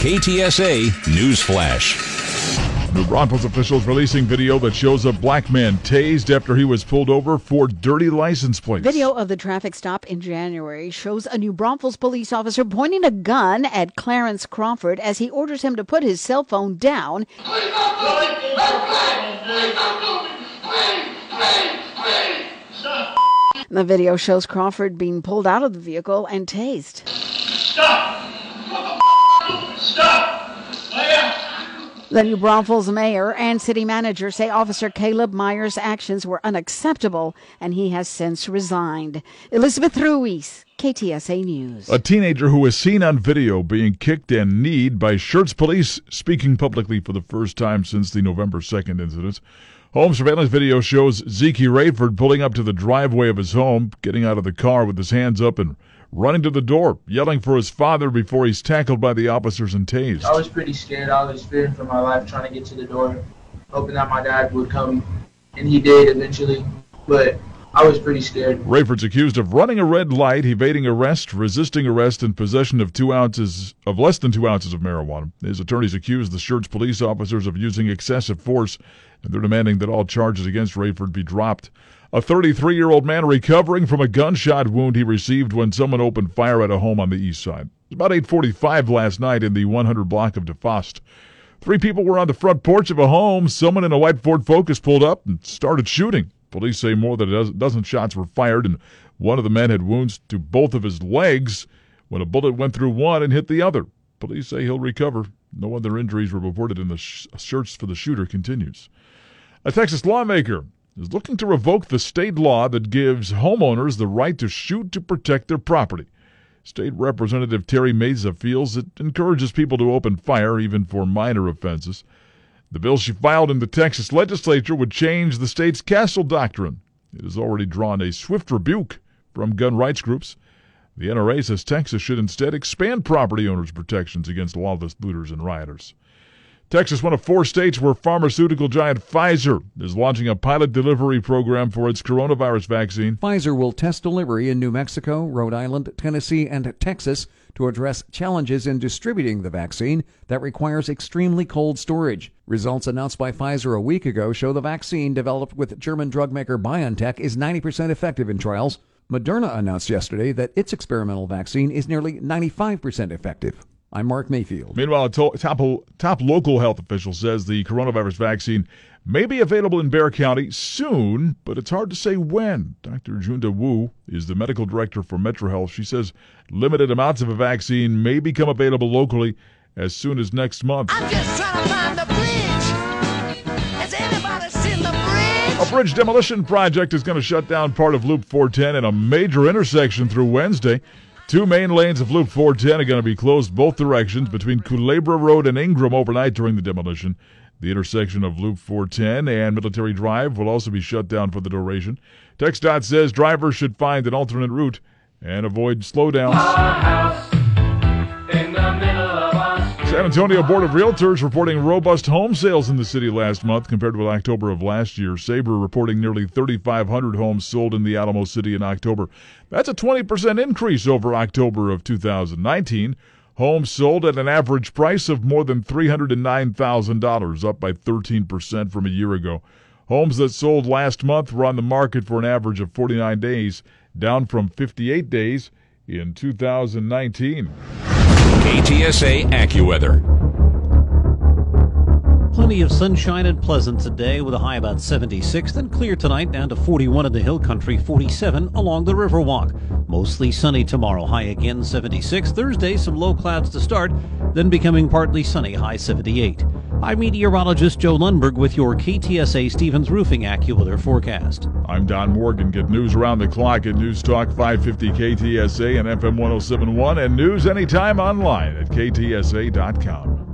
KTSA News Flash. New Braunfels officials releasing video that shows a black man tased after he was pulled over for dirty license plates. Video of the traffic stop in January shows a New Braunfels police officer pointing a gun at Clarence Crawford as he orders him to put his cell phone down. The video shows Crawford being pulled out of the vehicle and tased. Stop! The New Braunfels mayor and city manager say Officer Caleb Myers' actions were unacceptable and he has since resigned. Elizabeth Ruiz, KTSA News. A teenager who was seen on video being kicked and kneed by Schertz police speaking publicly for the first time since the November 2nd incident. Home surveillance video shows Zeke Rayford pulling up to the driveway of his home, getting out of the car with his hands up and running to the door, yelling for his father before he's tackled by the officers and tased. I was pretty scared. I was fearing for my life trying to get to the door, hoping that my dad would come, and he did eventually. But I was pretty scared. Rayford's accused of running a red light, evading arrest, resisting arrest, and possession of two ounces of less than two ounces of marijuana. His attorneys accuse the Schertz police officers of using excessive force and they're demanding that all charges against Rayford be dropped. A 33 year old man recovering from a gunshot wound he received when someone opened fire at a home on the east side. It was about 8:45 last night in the 100 block of DeFost. Three people were on the front porch of a home. Someone in a white Ford Focus pulled up and started shooting. Police say more than a dozen shots were fired, and one of the men had wounds to both of his legs when a bullet went through one and hit the other. Police say he'll recover. No other injuries were reported, and the search for the shooter continues. A Texas lawmaker is looking to revoke the state law that gives homeowners the right to shoot to protect their property. State Representative Terry Meza feels it encourages people to open fire even for minor offenses. The bill she filed in the Texas legislature would change the state's castle doctrine. It has already drawn a swift rebuke from gun rights groups. The NRA says Texas should instead expand property owners' protections against lawless looters and rioters. Texas, one of four states where pharmaceutical giant Pfizer is launching a pilot delivery program for its coronavirus vaccine. Pfizer will test delivery in New Mexico, Rhode Island, Tennessee, and Texas to address challenges in distributing the vaccine that requires extremely cold storage. Results announced by Pfizer a week ago show the vaccine developed with German drug maker BioNTech is 90% effective in trials. Moderna announced yesterday that its experimental vaccine is nearly 95% effective. I'm Mark Mayfield. Meanwhile, a top, top local health official says the coronavirus vaccine may be available in Bexar County soon, but it's hard to say when. Dr. Junda Woo is the medical director for Metro Health. She says limited amounts of a vaccine may become available locally as soon as next month. I'm just trying to find the bridge. Has anybody seen the bridge? A bridge demolition project is going to shut down part of Loop 410 in a major intersection through Wednesday. Two main lanes of Loop 410 are going to be closed both directions between Culebra Road and Ingram overnight during the demolition. The intersection of Loop 410 and Military Drive will also be shut down for the duration. TxDOT says drivers should find an alternate route and avoid slowdowns. San Antonio Board of Realtors reporting robust home sales in the city last month compared with October of last year. SABOR reporting nearly 3,500 homes sold in the Alamo City in October. That's a 20% increase over October of 2019. Homes sold at an average price of more than $309,000, up by 13% from a year ago. Homes that sold last month were on the market for an average of 49 days, down from 58 days in 2019. KTSA AccuWeather. Plenty of sunshine and pleasant today with a high about 76, then clear tonight down to 41 in the hill country, 47 along the Riverwalk. Mostly sunny tomorrow, high again 76. Thursday, some low clouds to start, then becoming partly sunny, high 78. I'm meteorologist Joe Lundberg with your KTSA Stevens Roofing AccuWeather forecast. I'm Don Morgan. Get news around the clock at News Talk 550 KTSA and FM 1071 and news anytime online at ktsa.com.